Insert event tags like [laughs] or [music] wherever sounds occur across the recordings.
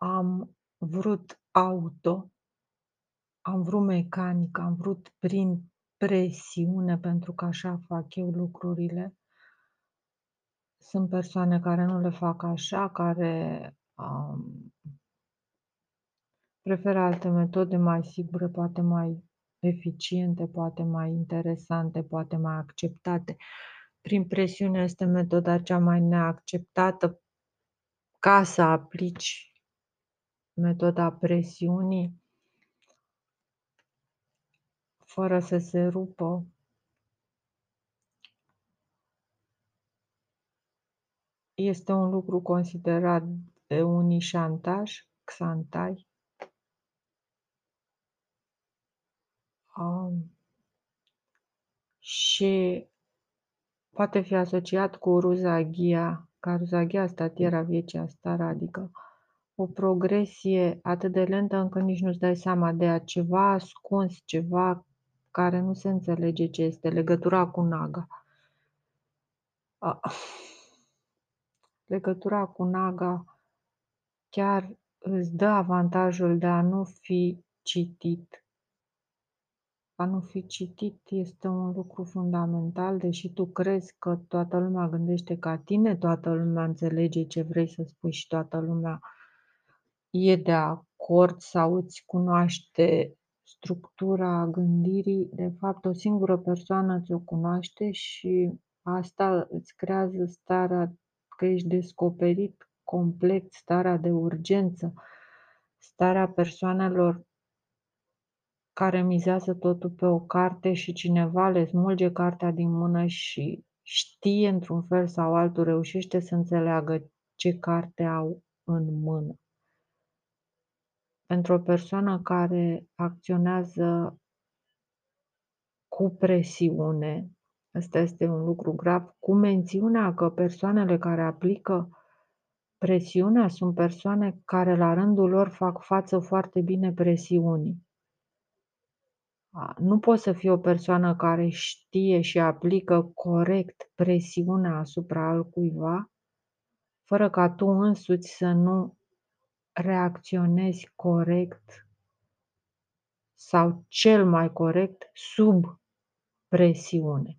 Am vrut auto, am vrut mecanică, am vrut prin presiune, pentru că așa fac eu lucrurile. Sunt persoane care nu le fac așa, care, um preferă alte metode mai sigure, poate mai eficiente, poate mai interesante, poate mai acceptate. Prin presiune este metoda cea mai neacceptată ca să aplici metoda presiunii fără să se rupă este un lucru considerat de unii șantaj, xantai. Um, și poate fi asociat cu ruzaghia, ca ruzaghia statiera viecia stara, adică o progresie atât de lentă încât nici nu-ți dai seama de a ceva ascuns, ceva care nu se înțelege ce este, legătura cu naga. Legătura cu naga chiar îți dă avantajul de a nu fi citit. A nu fi citit este un lucru fundamental, deși tu crezi că toată lumea gândește ca tine, toată lumea înțelege ce vrei să spui și toată lumea e de acord sau îți cunoaște structura gândirii, de fapt o singură persoană ți-o cunoaște și asta îți creează starea că ești descoperit complet, starea de urgență, starea persoanelor care mizează totul pe o carte și cineva le smulge cartea din mână și știe într-un fel sau altul, reușește să înțeleagă ce carte au în mână. Pentru o persoană care acționează cu presiune, ăsta este un lucru grav, cu mențiunea că persoanele care aplică presiunea sunt persoane care la rândul lor fac față foarte bine presiunii. Nu poți să fii o persoană care știe și aplică corect presiunea asupra altcuiva, fără ca tu însuți să nu reacționezi corect sau cel mai corect sub presiune.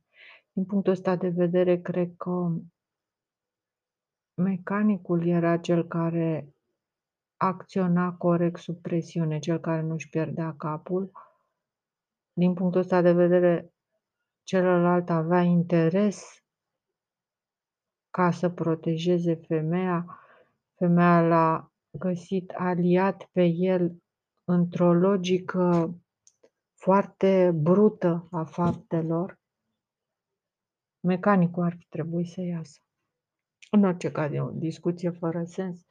Din punctul ăsta de vedere, cred că mecanicul era cel care acționa corect sub presiune, cel care nu-și pierdea capul. Din punctul ăsta de vedere, celălalt avea interes ca să protejeze femeia. Femeia l-a găsit aliat pe el într-o logică foarte brută a faptelor. Mecanicul ar fi trebuit să iasă. În orice caz, e o discuție fără sens.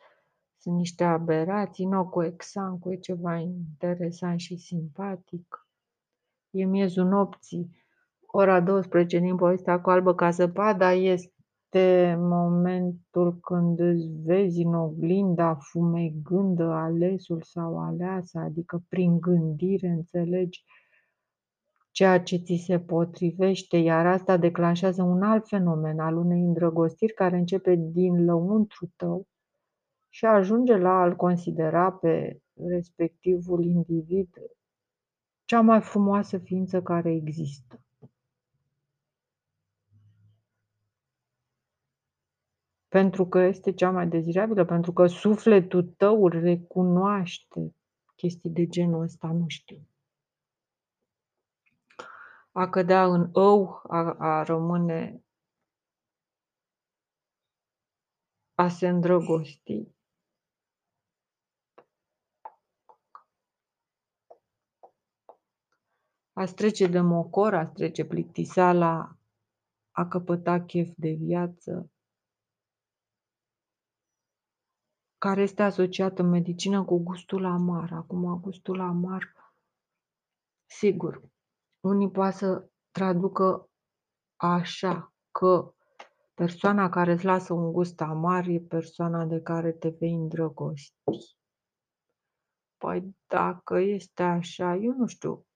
Sunt niște aberații, nu cu Exancu, e ceva interesant și simpatic. E miezul nopții, ora 12 din povestea cu albă ca zăpada este este momentul când îți vezi în oglinda fumegândă alesul sau aleasa, adică prin gândire înțelegi ceea ce ți se potrivește, iar asta declanșează un alt fenomen al unei îndrăgostiri care începe din lăuntru tău și ajunge la a-l considera pe respectivul individ cea mai frumoasă ființă care există. Pentru că este cea mai dezirabilă, pentru că sufletul tău recunoaște chestii de genul ăsta, nu știu. A cădea în ou, a, a rămâne a se îndrăgosti. A trece de mocor, a trece plictiseala, a căpăta chef de viață, care este asociat în medicină cu gustul amar. Acum, gustul amar, sigur, unii poate să traducă așa că persoana care îți lasă un gust amar e persoana de care te vei îndrăgosti. Păi dacă este așa, eu nu știu,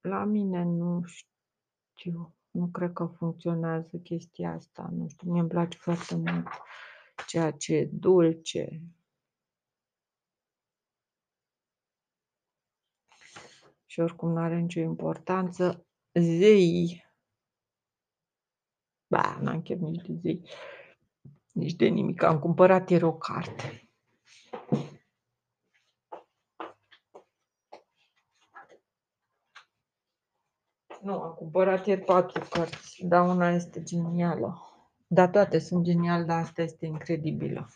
la mine nu știu, nu cred că funcționează chestia asta, nu știu, mie îmi place foarte mult ceea ce e dulce. Și oricum nu are nicio importanță. Zei. Ba, n-am chef nici de zei. Nici de nimic. Am cumpărat ieri o carte. Nu, am cumpărat ieri patru cărți, dar una este genială. Dar toate sunt geniale, dar asta este incredibilă.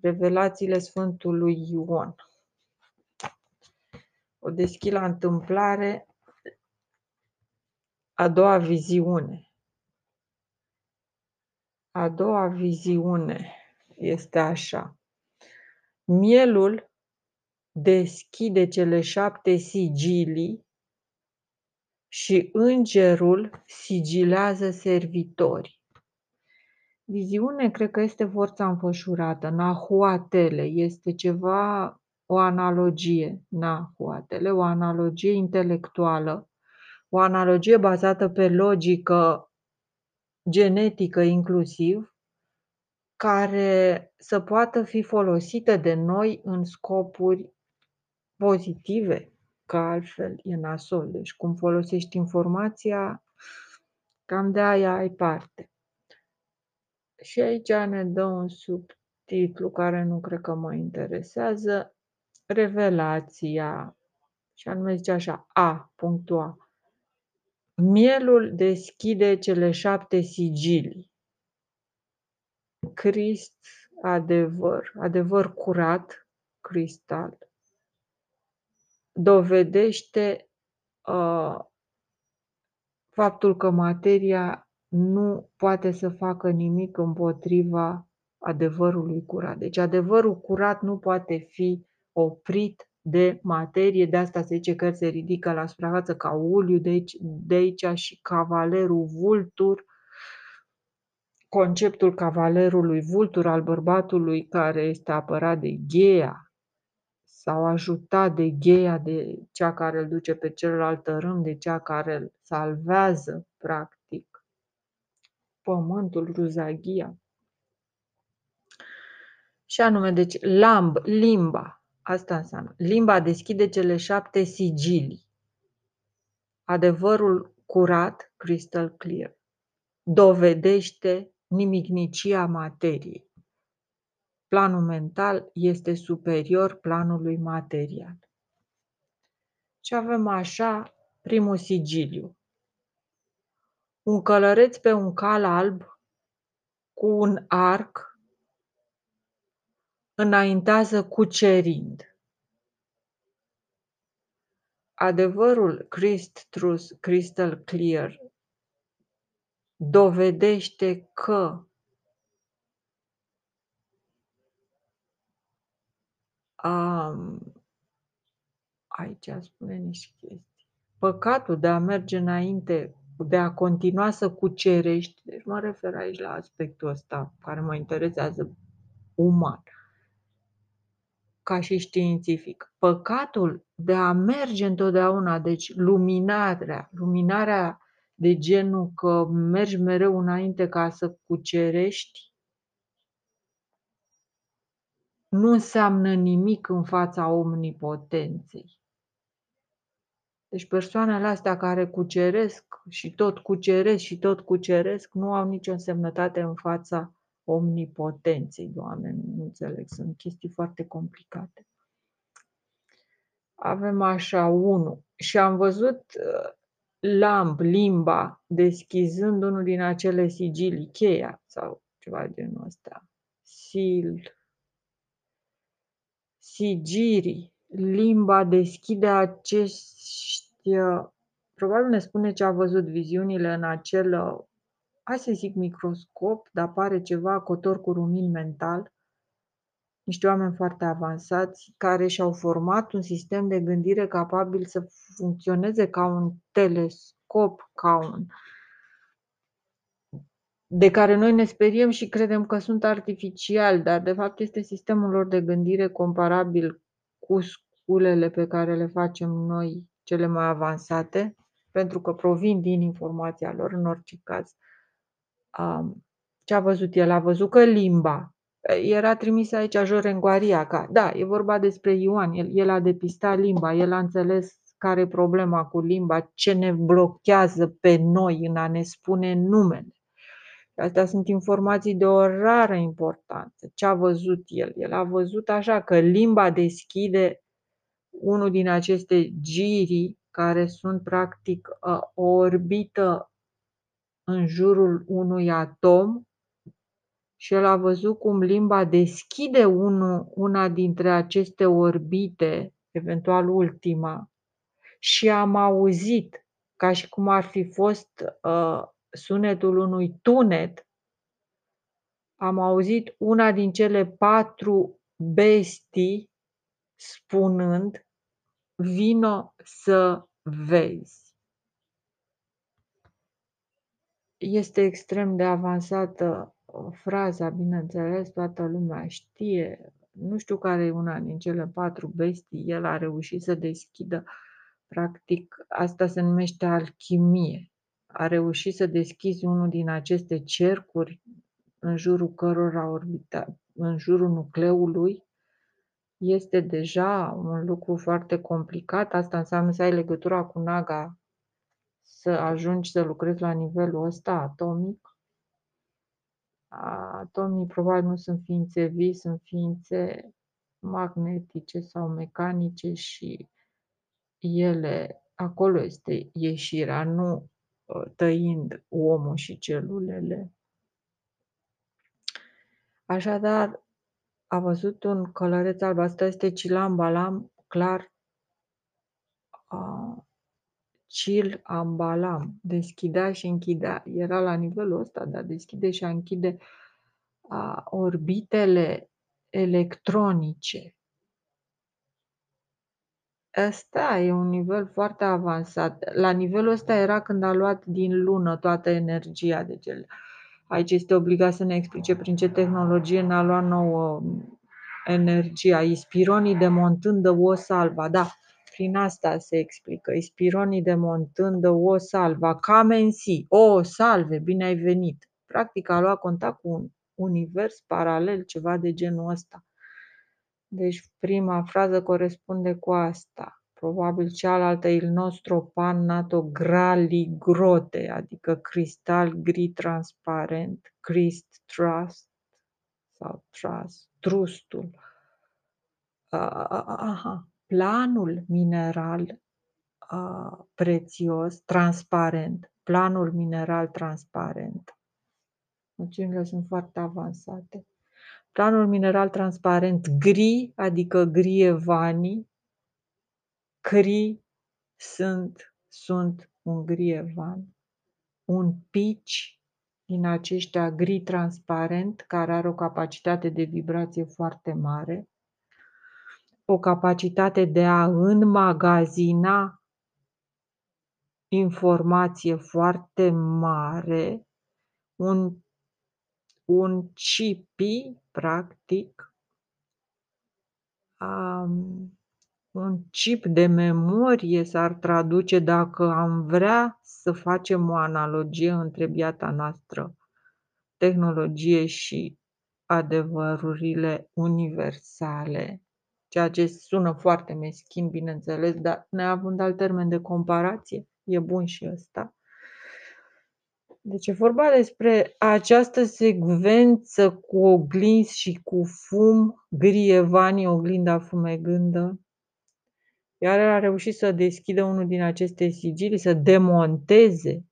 Revelațiile Sfântului Ioan. O deschid la întâmplare a doua viziune. A doua viziune este așa. Mielul deschide cele șapte sigilii și îngerul sigilează servitorii. Viziune cred că este forța înfășurată, nahuatele, este ceva, o analogie, nahuatele, o analogie intelectuală, o analogie bazată pe logică genetică inclusiv, care să poată fi folosită de noi în scopuri pozitive, că altfel e nasol. Deci cum folosești informația, cam de aia ai parte. Și aici ne dă un subtitlu care nu cred că mă interesează, revelația, și anume zice așa, A, punctul A. Mielul deschide cele șapte sigilii. Crist, adevăr, adevăr curat, cristal, dovedește uh, faptul că materia nu poate să facă nimic împotriva adevărului curat. Deci adevărul curat nu poate fi oprit de materie, de asta se zice că se ridică la suprafață ca uliu, de aici, de aici și cavalerul vultur, conceptul cavalerului vultur al bărbatului care este apărat de Gheea sau ajutat de Gheea, de cea care îl duce pe celălalt tărâm, de cea care îl salvează, practic, pământul, ruzaghia. Și anume, deci, lamb, limba, Asta înseamnă. Limba deschide cele șapte sigilii. Adevărul curat, crystal clear, dovedește nimicnicia materiei. Planul mental este superior planului material. Și avem așa primul sigiliu. Un călăreț pe un cal alb cu un arc înaintează cucerind. Adevărul Christ Truth Crystal Clear dovedește că um, aici spune niște chestii. Păcatul de a merge înainte, de a continua să cucerești, deci mă refer aici la aspectul ăsta care mă interesează uman ca și științific. Păcatul de a merge întotdeauna, deci luminarea, luminarea de genul că mergi mereu înainte ca să cucerești, nu înseamnă nimic în fața omnipotenței. Deci persoanele astea care cuceresc și tot cuceresc și tot cuceresc nu au nicio însemnătate în fața omnipotenței, Doamne, nu înțeleg, sunt chestii foarte complicate. Avem așa, unu, și am văzut uh, lamb, limba, deschizând unul din acele sigilii, cheia sau ceva de genul ăsta, sil, sigirii, limba deschide acești, uh, probabil ne spune ce a văzut viziunile în acel uh, hai să zic microscop, dar pare ceva cotor cu rumin mental, niște oameni foarte avansați care și-au format un sistem de gândire capabil să funcționeze ca un telescop, ca un de care noi ne speriem și credem că sunt artificiali, dar de fapt este sistemul lor de gândire comparabil cu sculele pe care le facem noi cele mai avansate, pentru că provin din informația lor în orice caz ce a văzut el? A văzut că limba era trimisă aici Jorengoaria, ca, da, e vorba despre Ioan, el, el a depistat limba, el a înțeles care e problema cu limba, ce ne blochează pe noi în a ne spune numele. Astea sunt informații de o rară importanță. Ce a văzut el? El a văzut așa că limba deschide unul din aceste giri care sunt practic ă, o orbită în jurul unui atom și el a văzut cum limba deschide unu, una dintre aceste orbite, eventual ultima, și am auzit, ca și cum ar fi fost uh, sunetul unui tunet, am auzit una din cele patru bestii spunând, vino să vezi. Este extrem de avansată fraza, bineînțeles, toată lumea știe. Nu știu care e una din cele patru bestii. El a reușit să deschidă, practic, asta se numește alchimie. A reușit să deschizi unul din aceste cercuri în jurul cărora orbita, în jurul nucleului, este deja un lucru foarte complicat. Asta înseamnă să ai legătura cu Naga să ajungi să lucrezi la nivelul ăsta atomic. Atomii probabil nu sunt ființe vii, sunt ființe magnetice sau mecanice și ele, acolo este ieșirea, nu ă, tăind omul și celulele. Așadar, a văzut un călăreț alb, asta este Cilam Balam, clar, Cil Ambalam deschidea și închidea, era la nivelul ăsta, dar deschide și închide a, orbitele electronice. Asta e un nivel foarte avansat. La nivelul ăsta era când a luat din lună toată energia. Deci el, aici este obligat să ne explice prin ce tehnologie ne-a luat nouă energia. Ispironii demontând o salva. Da, prin asta se explică. Ispironii de montândă o salva, si, o salve, bine ai venit. Practic a luat contact cu un univers paralel, ceva de genul ăsta. Deci prima frază corespunde cu asta. Probabil cealaltă il nostru pan nato grali grote, adică cristal gri transparent, crist trust sau trust, trustul. Aha, planul mineral uh, prețios, transparent, planul mineral transparent. Noțiunile sunt foarte avansate. Planul mineral transparent gri, adică grievani, cri sunt, sunt un grievan, un pici din aceștia gri transparent, care are o capacitate de vibrație foarte mare, o capacitate de a înmagazina informație foarte mare, un, un chipi, practic, um, un chip de memorie s-ar traduce dacă am vrea să facem o analogie între viața noastră, tehnologie și adevărurile universale ceea ce sună foarte meschin, bineînțeles, dar neavând alt termen de comparație, e bun și ăsta. Deci e vorba despre această secvență cu oglinzi și cu fum, grievani, oglinda fumegândă, iar el a reușit să deschidă unul din aceste sigilii, să demonteze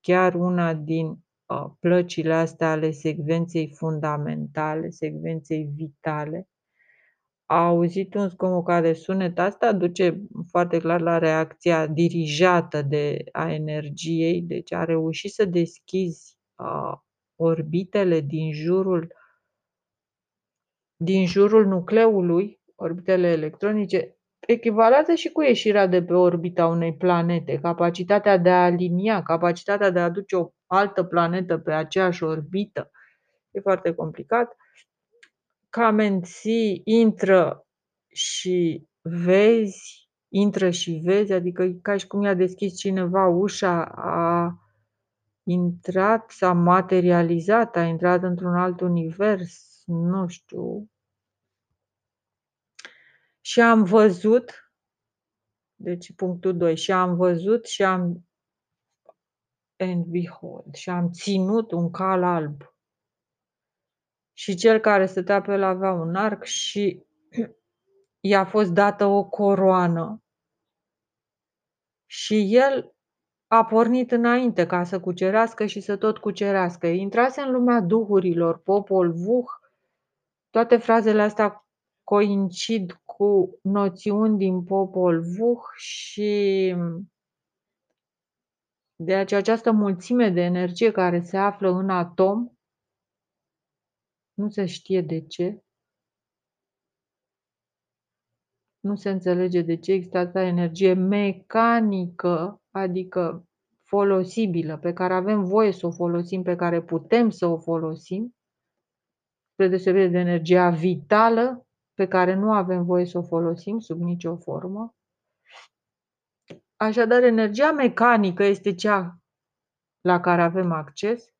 chiar una din uh, plăcile astea ale secvenței fundamentale, secvenței vitale, a auzit un zgomot care sunet, asta duce foarte clar la reacția dirijată de a energiei, deci a reușit să deschizi uh, orbitele din jurul din jurul nucleului, orbitele electronice, echivalează și cu ieșirea de pe orbita unei planete, capacitatea de a alinia, capacitatea de a aduce o altă planetă pe aceeași orbită. E foarte complicat Camenții intră și vezi, intră și vezi, adică e ca și cum i-a deschis cineva ușa, a intrat, s-a materializat, a intrat într-un alt univers, nu știu. Și am văzut Deci punctul 2. Și am văzut și am and behold, și am ținut un cal alb. Și cel care stătea pe el avea un arc și [clears throat] i-a fost dată o coroană. Și el a pornit înainte ca să cucerească și să tot cucerească. Intrase în lumea duhurilor, popol, vuh, toate frazele astea coincid cu noțiuni din popol vuh și de aceea această mulțime de energie care se află în atom, nu se știe de ce, nu se înțelege de ce există atâta energie mecanică, adică folosibilă, pe care avem voie să o folosim, pe care putem să o folosim, spre deosebire de energia vitală, pe care nu avem voie să o folosim sub nicio formă. Așadar, energia mecanică este cea la care avem acces,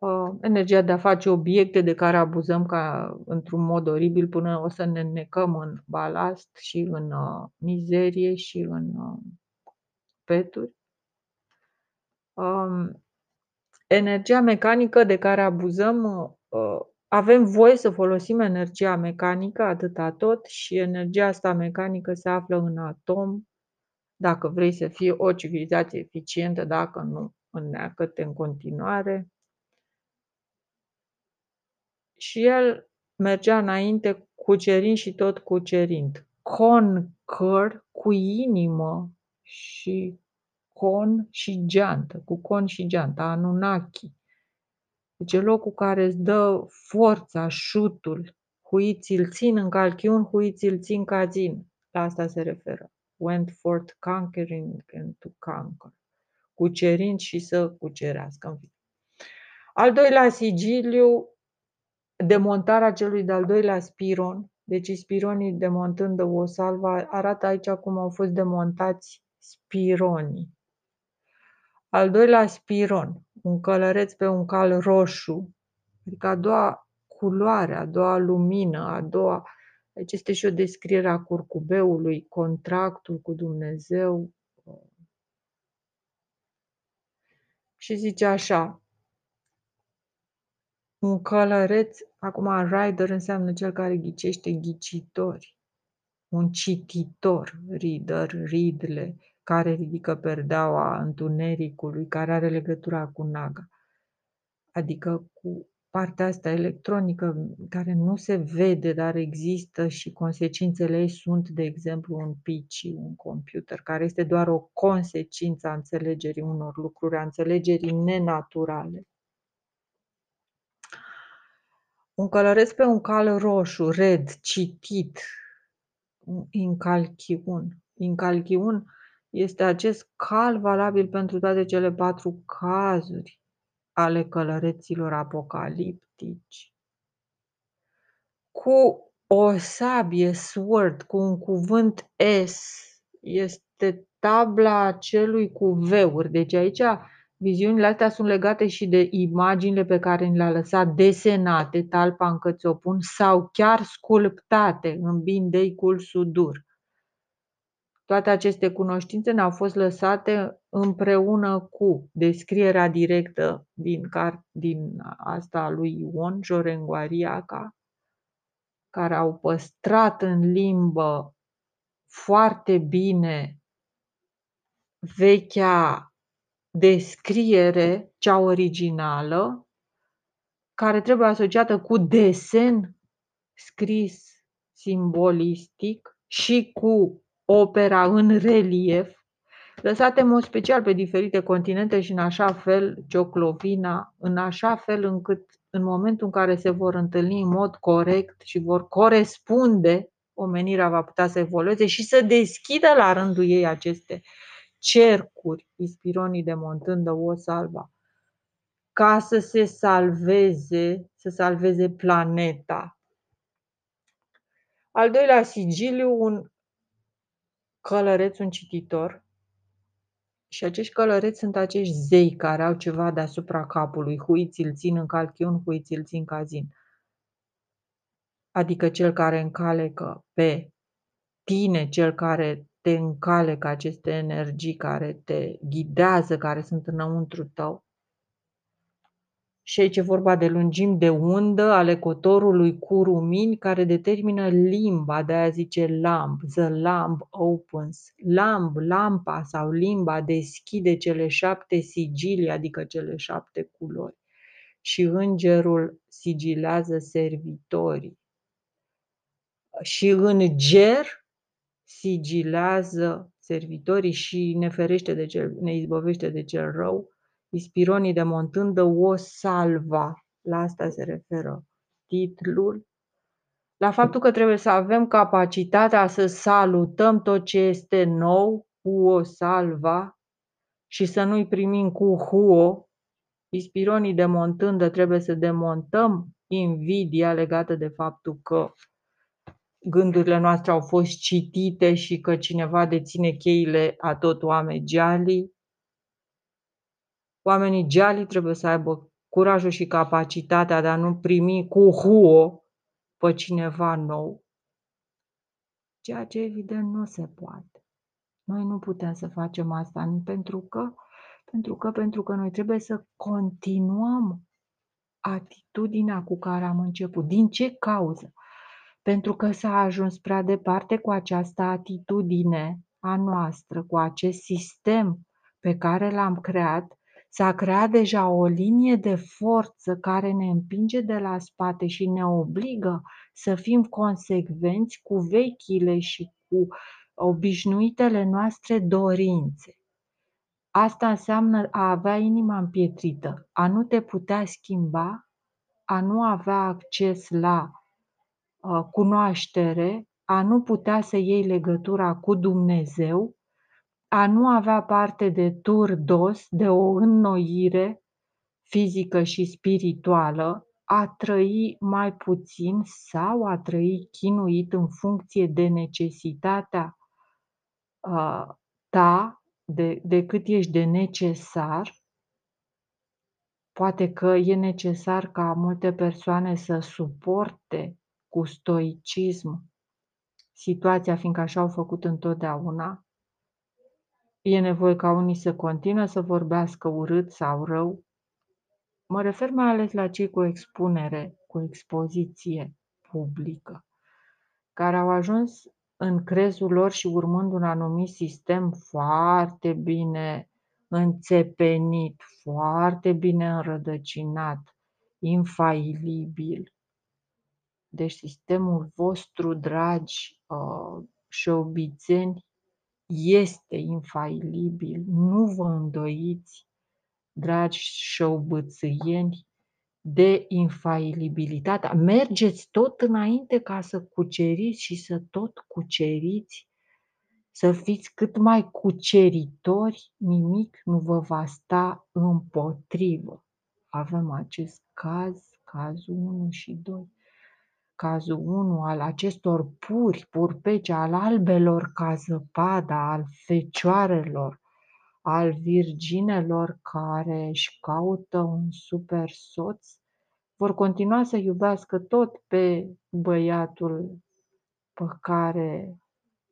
uh, energia de a face obiecte de care abuzăm ca într-un mod oribil până o să ne necăm în balast și în uh, mizerie și în uh, peturi. Um, energia mecanică de care abuzăm, avem voie să folosim energia mecanică atâta tot și energia asta mecanică se află în atom, dacă vrei să fii o civilizație eficientă, dacă nu, înneacă-te în continuare. Și el mergea înainte cucerind și tot cucerind. Conquer cu inimă și con și geantă, cu con și geantă, Anunnaki. Deci e locul care îți dă forța, șutul, huiți îl țin în calchiun, huiți îl țin ca zin. La asta se referă went forth conquering and to conquer. Cucerind și să cucerească. Al doilea sigiliu, demontarea celui de-al doilea spiron, deci spironii demontând o salva, arată aici cum au fost demontați spironii. Al doilea spiron, un călăreț pe un cal roșu, adică a doua culoare, a doua lumină, a doua Aici este și o descriere a curcubeului, contractul cu Dumnezeu. Și zice așa, un călăreț, acum rider înseamnă cel care ghicește ghicitori, un cititor, reader, ridle, care ridică perdeaua întunericului, care are legătura cu naga, adică cu partea asta electronică care nu se vede, dar există și consecințele ei sunt, de exemplu, un PC, un computer, care este doar o consecință a înțelegerii unor lucruri, a înțelegerii nenaturale. Un călăreț pe un cal roșu, red, citit, incalchiun. Incalchiun este acest cal valabil pentru toate cele patru cazuri ale călăreților apocaliptici. Cu o sabie, sword, cu un cuvânt S, este tabla celui cu veuri. Deci aici viziunile astea sunt legate și de imaginile pe care ni le-a lăsat desenate, talpa încă ți-o pun, sau chiar sculptate în bindei sudur. Toate aceste cunoștințe ne-au fost lăsate împreună cu descrierea directă din, car- din asta a lui Ion Jorenguariaca, care au păstrat în limbă foarte bine vechea descriere, cea originală, care trebuie asociată cu desen scris simbolistic și cu opera în relief, lăsate în mod special pe diferite continente și în așa fel cioclovina, în așa fel încât în momentul în care se vor întâlni în mod corect și vor corespunde, omenirea va putea să evolueze și să deschidă la rândul ei aceste cercuri, ispironii de montândă o salva, ca să se salveze, să salveze planeta. Al doilea sigiliu, un călăreț, un cititor, și acești călăreți sunt acești zei care au ceva deasupra capului. Huiți îl țin în calchiun, huiți îl țin cazin. Adică cel care încalecă pe tine, cel care te te încalecă aceste energii care te ghidează, care sunt înăuntru tău. Și aici e vorba de lungimi de undă ale cotorului cu rumini care determină limba, de aia zice lamp, the lamp opens. Lamp, lampa sau limba deschide cele șapte sigilii, adică cele șapte culori. Și îngerul sigilează servitorii. Și în ger sigilează servitorii și ne ferește de cel, ne izbăvește de cel rău Ispironii de Montândă o salva. La asta se referă titlul. La faptul că trebuie să avem capacitatea să salutăm tot ce este nou cu o salva și să nu-i primim cu huo. Ispironii de Montândă trebuie să demontăm invidia legată de faptul că gândurile noastre au fost citite și că cineva deține cheile a tot oameni gealii Oamenii geali trebuie să aibă curajul și capacitatea de a nu primi cu huo pe cineva nou, ceea ce evident nu se poate. Noi nu putem să facem asta pentru că, pentru că, pentru că noi trebuie să continuăm atitudinea cu care am început. Din ce cauză? Pentru că s-a ajuns prea departe cu această atitudine a noastră, cu acest sistem pe care l-am creat S-a creat deja o linie de forță care ne împinge de la spate și ne obligă să fim consecvenți cu vechile și cu obișnuitele noastre dorințe. Asta înseamnă a avea inima împietrită, a nu te putea schimba, a nu avea acces la uh, cunoaștere, a nu putea să iei legătura cu Dumnezeu a nu avea parte de turdos, de o înnoire fizică și spirituală, a trăi mai puțin sau a trăi chinuit în funcție de necesitatea uh, ta, de, de cât ești de necesar. Poate că e necesar ca multe persoane să suporte cu stoicism situația, fiindcă așa au făcut întotdeauna, E nevoie ca unii să continue să vorbească urât sau rău. Mă refer mai ales la cei cu expunere, cu expoziție publică, care au ajuns în crezul lor și urmând un anumit sistem foarte bine înțepenit, foarte bine înrădăcinat, infailibil. Deci sistemul vostru, dragi uh, șobițeni, este infailibil, nu vă îndoiți, dragi șăubățâieni, de infailibilitatea. Mergeți tot înainte ca să cuceriți și să tot cuceriți, să fiți cât mai cuceritori, nimic nu vă va sta împotrivă. Avem acest caz, cazul 1 și 2 cazul 1 al acestor puri, purpece, al albelor ca zăpada, al fecioarelor, al virginelor care își caută un super soț, vor continua să iubească tot pe băiatul pe care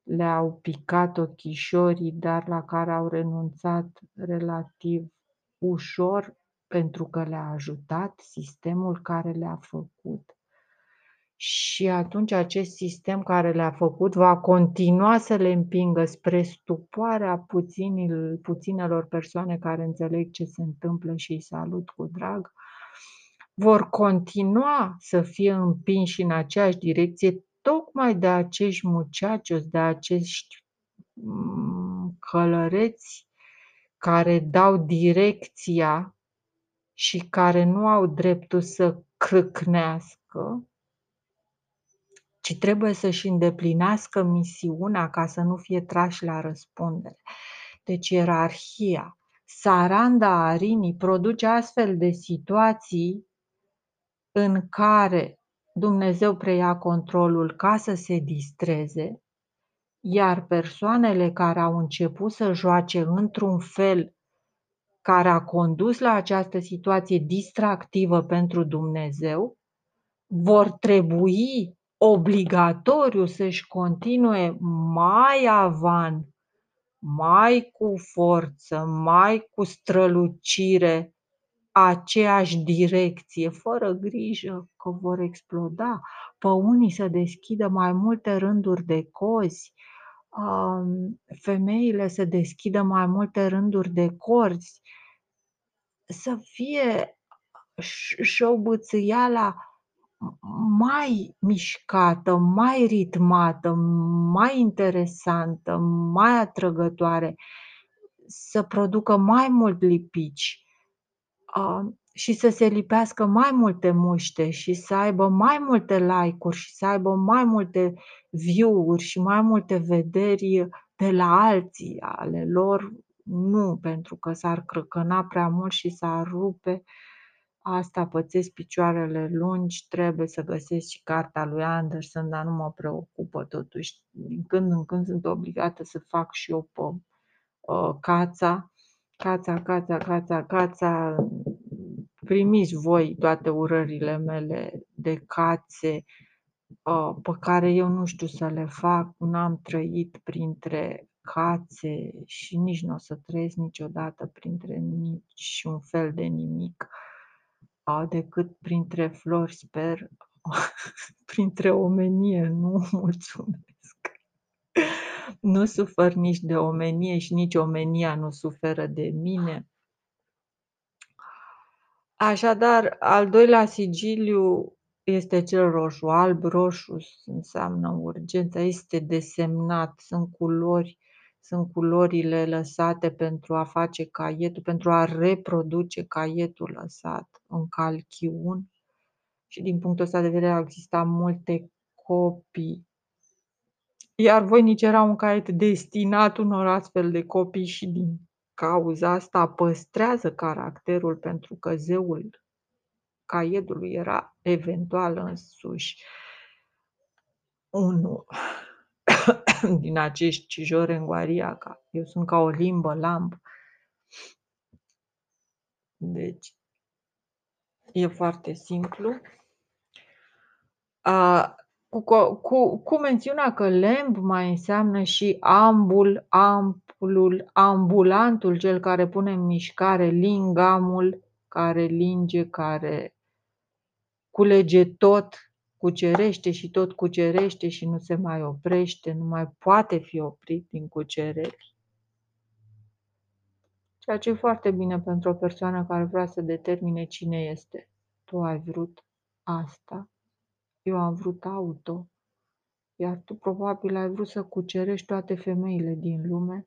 le-au picat ochișorii, dar la care au renunțat relativ ușor pentru că le-a ajutat sistemul care le-a făcut și atunci acest sistem care le-a făcut va continua să le împingă spre stupoarea puținil, puținelor persoane care înțeleg ce se întâmplă și îi salut cu drag, vor continua să fie împinși în aceeași direcție tocmai de acești muceacios, de acești mm, călăreți care dau direcția și care nu au dreptul să crâcnească, ci trebuie să-și îndeplinească misiunea ca să nu fie trași la răspundere. Deci ierarhia, Saranda Arini produce astfel de situații în care Dumnezeu preia controlul ca să se distreze, iar persoanele care au început să joace într-un fel care a condus la această situație distractivă pentru Dumnezeu, vor trebui obligatoriu să-și continue mai avan, mai cu forță, mai cu strălucire aceeași direcție, fără grijă că vor exploda, pe unii să deschidă mai multe rânduri de cozi, femeile să deschidă mai multe rânduri de corzi, să fie șobâțâiala mai mișcată, mai ritmată, mai interesantă, mai atrăgătoare, să producă mai mult lipici și să se lipească mai multe muște și să aibă mai multe like-uri și să aibă mai multe view-uri și mai multe vederi de la alții ale lor, nu pentru că s-ar crăcăna prea mult și s-ar rupe, asta pățesc picioarele lungi, trebuie să găsesc și cartea lui Anderson, dar nu mă preocupă totuși. Din când în când sunt obligată să fac și eu pe uh, cața, cața, cața, cața, cața, primiți voi toate urările mele de cațe uh, pe care eu nu știu să le fac, n-am trăit printre cațe și nici nu o să trăiesc niciodată printre niciun fel de nimic decât printre flori, sper, [laughs] printre omenie, nu [laughs] mulțumesc. Nu sufăr nici de omenie și nici omenia nu suferă de mine. Așadar, al doilea sigiliu este cel roșu. Alb, roșu înseamnă urgență, este desemnat, sunt culori sunt culorile lăsate pentru a face caietul, pentru a reproduce caietul lăsat în calchiun și din punctul ăsta de vedere au existat multe copii. Iar voinici era un caiet destinat unor astfel de copii și din cauza asta păstrează caracterul pentru că zeul caietului era eventual însuși unul [laughs] din acești Cijorenguariaca. Eu sunt ca o limbă lamb. Deci, e foarte simplu. A, cu, cu, cu mențiunea că lemb mai înseamnă și ambul, ampulul, ambulantul, cel care pune în mișcare, lingamul, care linge, care culege tot, cucerește și tot cucerește și nu se mai oprește, nu mai poate fi oprit din cucereri. Ceea ce e foarte bine pentru o persoană care vrea să determine cine este. Tu ai vrut asta, eu am vrut auto, iar tu probabil ai vrut să cucerești toate femeile din lume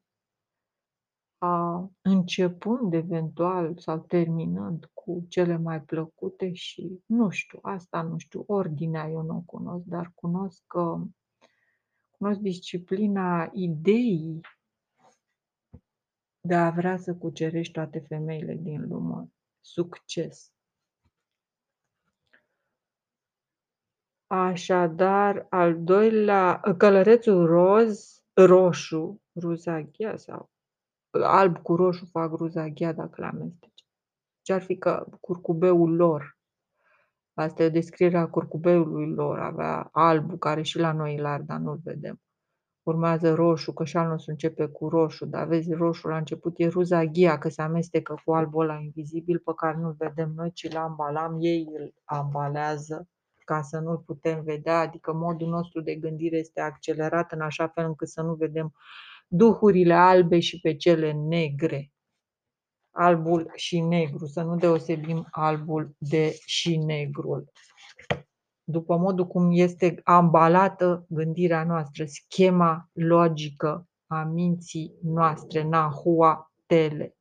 a începând eventual sau terminând cu cele mai plăcute și nu știu, asta nu știu, ordinea eu nu o cunosc, dar cunosc că cunosc disciplina ideii de a vrea să cucerești toate femeile din lume. Succes! Așadar, al doilea, călărețul roz, roșu, ruzaghia sau alb cu roșu fac ruzaghea dacă le amesteci. Ce-ar fi că curcubeul lor, asta e o descriere a curcubeului lor, avea albul care și la noi îl ar, dar nu-l vedem. Urmează roșu, că și al nostru începe cu roșu, dar vezi, roșu la început e ruzaghia, că se amestecă cu albul ăla invizibil pe care nu-l vedem noi, ci l ambalam, ei îl ambalează ca să nu-l putem vedea, adică modul nostru de gândire este accelerat în așa fel încât să nu vedem duhurile albe și pe cele negre. Albul și negru, să nu deosebim albul de și negrul. După modul cum este ambalată gândirea noastră, schema logică a minții noastre, Nahua Tele.